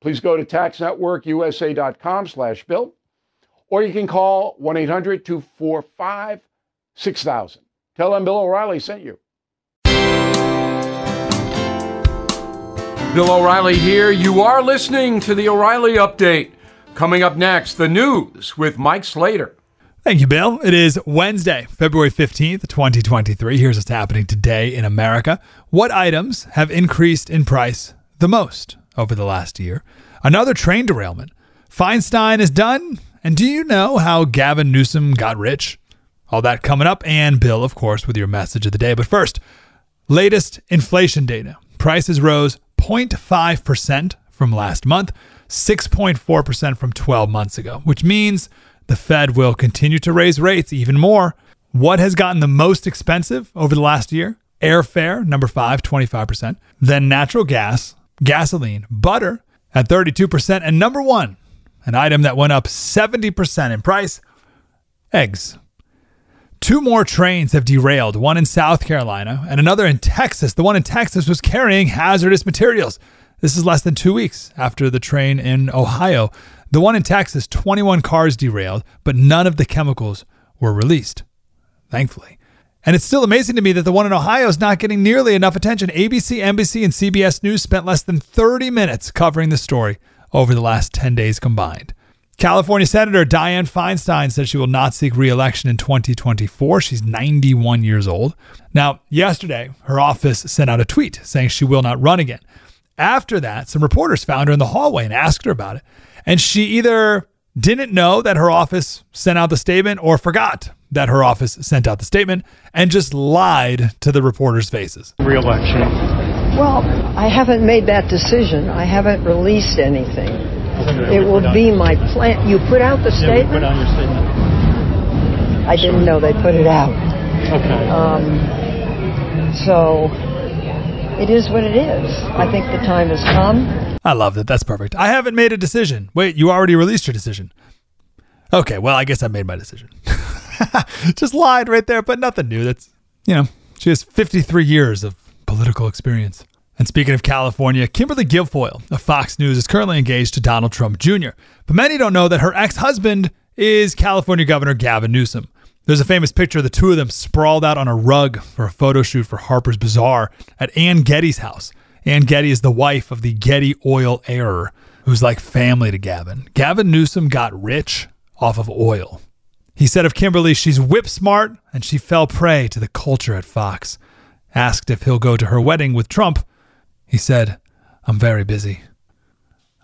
Please go to taxnetworkusa.com slash bill, or you can call 1-800-245-6000. Tell them Bill O'Reilly sent you. Bill O'Reilly here. You are listening to the O'Reilly Update. Coming up next, the news with Mike Slater. Thank you, Bill. It is Wednesday, February 15th, 2023. Here's what's happening today in America. What items have increased in price the most over the last year? Another train derailment. Feinstein is done. And do you know how Gavin Newsom got rich? All that coming up. And Bill, of course, with your message of the day. But first, latest inflation data. Prices rose 0.5% from last month, 6.4% from 12 months ago, which means the Fed will continue to raise rates even more. What has gotten the most expensive over the last year? Airfare, number five, 25%. Then natural gas, gasoline, butter at 32%. And number one, an item that went up 70% in price, eggs. Two more trains have derailed, one in South Carolina and another in Texas. The one in Texas was carrying hazardous materials. This is less than two weeks after the train in Ohio. The one in Texas, 21 cars derailed, but none of the chemicals were released, thankfully. And it's still amazing to me that the one in Ohio is not getting nearly enough attention. ABC, NBC, and CBS News spent less than 30 minutes covering the story over the last 10 days combined. California Senator Dianne Feinstein said she will not seek re-election in 2024. She's 91 years old. Now, yesterday, her office sent out a tweet saying she will not run again. After that, some reporters found her in the hallway and asked her about it. And she either didn't know that her office sent out the statement or forgot that her office sent out the statement and just lied to the reporters' faces. Re-election. Well, I haven't made that decision. I haven't released anything. It will be my plan. You put out the Yeah, we put statement? your statement. I didn't know they put it out. Okay. Um, so it is what it is. I think the time has come. I love that. That's perfect. I haven't made a decision. Wait, you already released your decision. Okay, well, I guess I made my decision. Just lied right there, but nothing new. That's, you know, she has 53 years of political experience. And speaking of California, Kimberly Guilfoyle of Fox News is currently engaged to Donald Trump Jr. But many don't know that her ex husband is California Governor Gavin Newsom. There's a famous picture of the two of them sprawled out on a rug for a photo shoot for Harper's Bazaar at Ann Getty's house. Ann Getty is the wife of the Getty oil heir, who's like family to Gavin. Gavin Newsom got rich off of oil. He said of Kimberly, she's whip smart and she fell prey to the culture at Fox. Asked if he'll go to her wedding with Trump, he said, I'm very busy.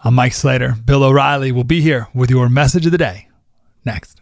I'm Mike Slater. Bill O'Reilly will be here with your message of the day next.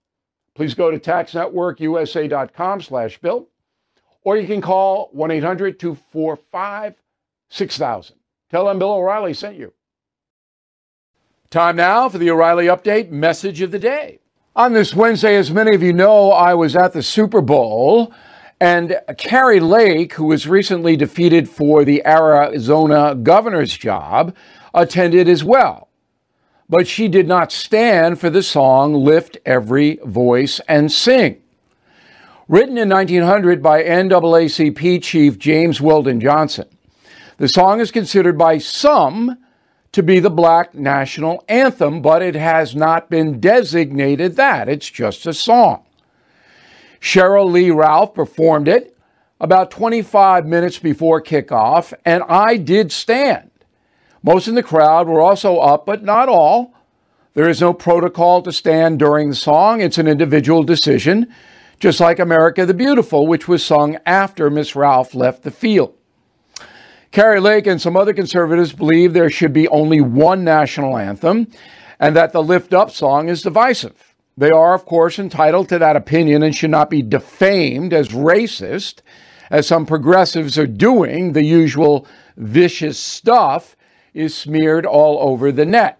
Please go to taxnetworkusa.com slash bill, or you can call 1-800-245-6000. Tell them Bill O'Reilly sent you. Time now for the O'Reilly Update message of the day. On this Wednesday, as many of you know, I was at the Super Bowl, and Kari Lake, who was recently defeated for the Arizona governor's job, attended as well but she did not stand for the song Lift Every Voice and Sing. Written in 1900 by NAACP chief James Weldon Johnson, the song is considered by some to be the black national anthem, but it has not been designated that. It's just a song. Sheryl Lee Ralph performed it about 25 minutes before kickoff, and I did stand. Most in the crowd were also up, but not all. There is no protocol to stand during the song. It's an individual decision, just like America the Beautiful, which was sung after Miss Ralph left the field. Kari Lake and some other conservatives believe there should be only one national anthem and that the Lift Up song is divisive. They are, of course, entitled to that opinion and should not be defamed as racist, as some progressives are doing, the usual vicious stuff is smeared all over the net.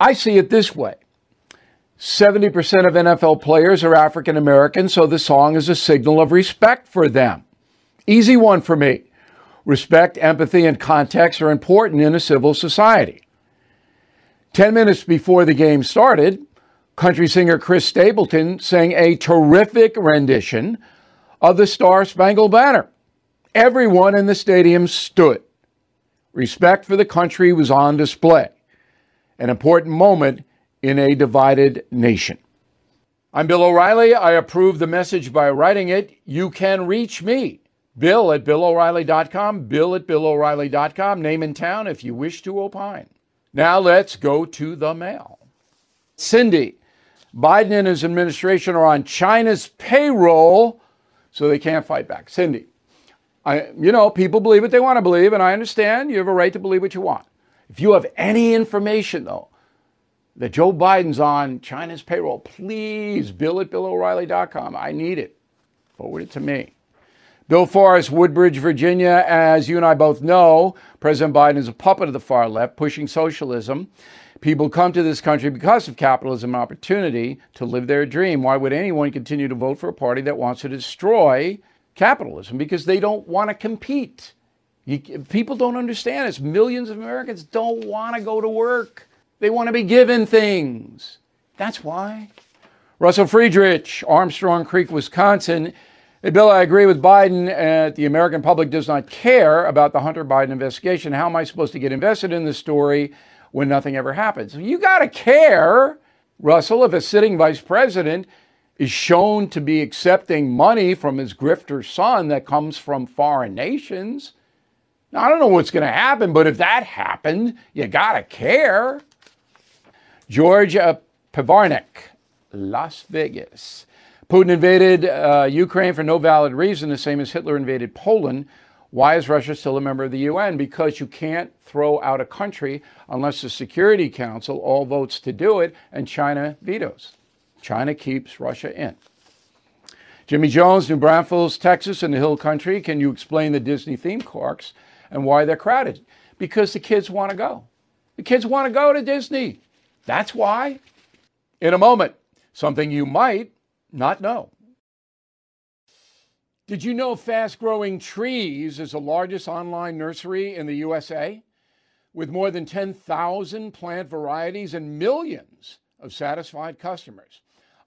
I see it this way 70% of NFL players are African American, so the song is a signal of respect for them. Easy one for me. Respect, empathy, and context are important in a civil society. 10 minutes before the game started, country singer Chris Stapleton sang a terrific rendition of the Star Spangled Banner. Everyone in the stadium stood. Respect for the country was on display, an important moment in a divided nation. I'm Bill O'Reilly. I approve the message by writing it. You can reach me, bill at BillO'Reilly.com, bill at BillO'Reilly.com, name and town if you wish to opine. Now let's go to the mail. Cindy, Biden and his administration are on China's payroll, so they can't fight back. Cindy, I, you know, people believe what they want to believe, and I understand you have a right to believe what you want. If you have any information, though, that Joe Biden's on China's payroll, please bill at BillO'Reilly.com. I need it. Forward it to me. Bill Forrest, Woodbridge, Virginia. As you and I both know, President Biden is a puppet of the far left, pushing socialism. People come to this country because of capitalism and opportunity to live their dream. Why would anyone continue to vote for a party that wants to destroy capitalism because they don't want to compete. You, people don't understand this. Millions of Americans don't want to go to work. They want to be given things. That's why. Russell Friedrich, Armstrong Creek, Wisconsin. Hey, Bill, I agree with Biden. Uh, the American public does not care about the Hunter Biden investigation. How am I supposed to get invested in the story when nothing ever happens? You got to care, Russell, if a sitting vice president is shown to be accepting money from his grifter son that comes from foreign nations. Now, I don't know what's going to happen, but if that happened, you got to care. Georgia Pivarnik, Las Vegas. Putin invaded uh, Ukraine for no valid reason, the same as Hitler invaded Poland. Why is Russia still a member of the UN? Because you can't throw out a country unless the Security Council all votes to do it and China vetoes. China keeps Russia in. Jimmy Jones, New Braunfels, Texas, in the Hill Country. Can you explain the Disney theme parks and why they're crowded? Because the kids want to go. The kids want to go to Disney. That's why. In a moment, something you might not know. Did you know Fast Growing Trees is the largest online nursery in the USA? With more than 10,000 plant varieties and millions of satisfied customers.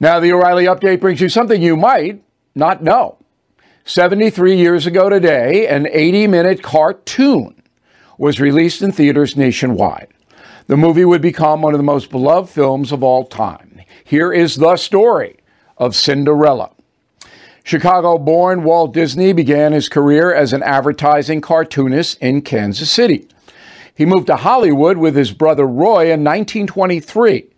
Now, the O'Reilly update brings you something you might not know. 73 years ago today, an 80 minute cartoon was released in theaters nationwide. The movie would become one of the most beloved films of all time. Here is the story of Cinderella. Chicago born Walt Disney began his career as an advertising cartoonist in Kansas City. He moved to Hollywood with his brother Roy in 1923.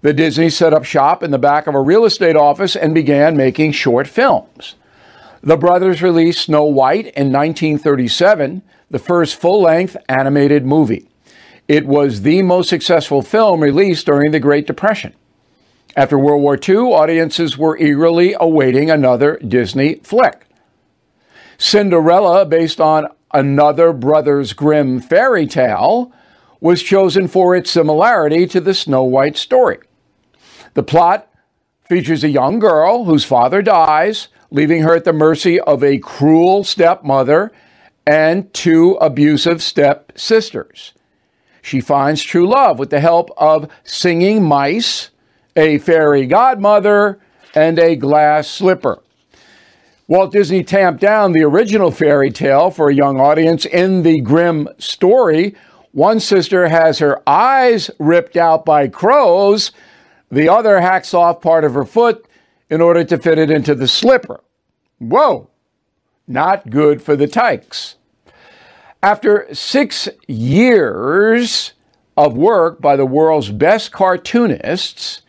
The Disney set up shop in the back of a real estate office and began making short films. The brothers released Snow White in 1937, the first full length animated movie. It was the most successful film released during the Great Depression. After World War II, audiences were eagerly awaiting another Disney flick. Cinderella, based on another Brothers Grimm fairy tale, was chosen for its similarity to the Snow White story. The plot features a young girl whose father dies, leaving her at the mercy of a cruel stepmother and two abusive stepsisters. She finds true love with the help of singing mice, a fairy godmother, and a glass slipper. Walt Disney tamped down the original fairy tale for a young audience in the Grimm story. One sister has her eyes ripped out by crows, the other hacks off part of her foot in order to fit it into the slipper. Whoa, not good for the tykes. After six years of work by the world's best cartoonists,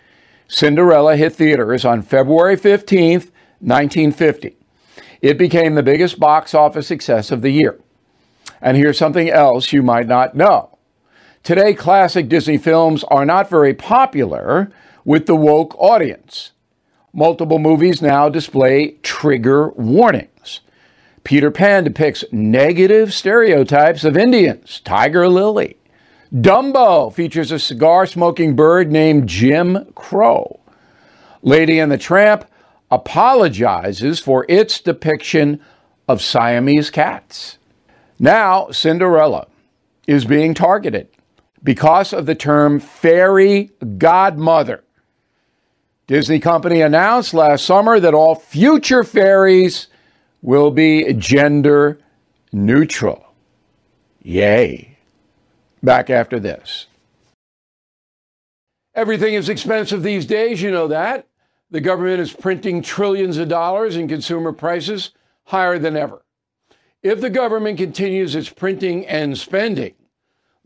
Cinderella hit theaters on February 15th, 1950. It became the biggest box office success of the year. And here's something else you might not know. Today, classic Disney films are not very popular with the woke audience. Multiple movies now display trigger warnings. Peter Pan depicts negative stereotypes of Indians. Tiger Lily. Dumbo features a cigar smoking bird named Jim Crow. Lady and the Tramp apologizes for its depiction of Siamese cats. Now, Cinderella is being targeted because of the term fairy godmother. Disney Company announced last summer that all future fairies will be gender neutral. Yay. Back after this. Everything is expensive these days, you know that. The government is printing trillions of dollars and consumer prices higher than ever. If the government continues its printing and spending,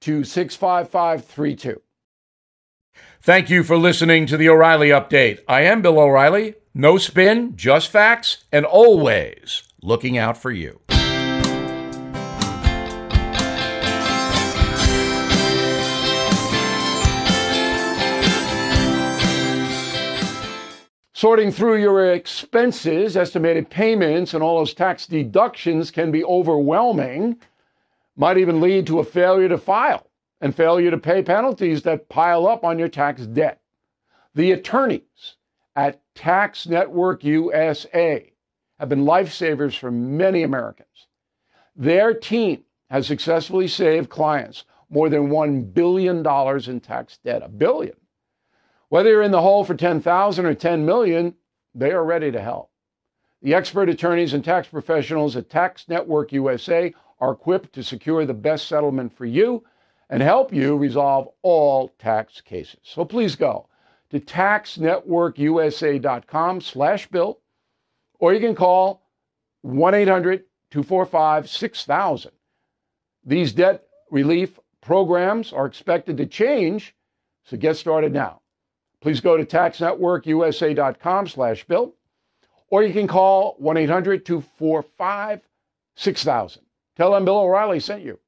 to 65532. Thank you for listening to the O'Reilly Update. I am Bill O'Reilly. No spin, just facts, and always looking out for you. Sorting through your expenses, estimated payments, and all those tax deductions can be overwhelming, might even lead to a failure to file and failure to pay penalties that pile up on your tax debt. The attorneys at Tax Network USA have been lifesavers for many Americans. Their team has successfully saved clients more than $1 billion in tax debt. A billion. Whether you're in the hole for 10,000 or 10 million, they are ready to help. The expert attorneys and tax professionals at Tax Network USA are equipped to secure the best settlement for you and help you resolve all tax cases. So please go to taxnetworkusa.com slash bill, or you can call 1-800-245-6000. These debt relief programs are expected to change, so get started now. Please go to taxnetworkusa.com slash bill, or you can call 1-800-245-6000. Tell them Bill O'Reilly sent you.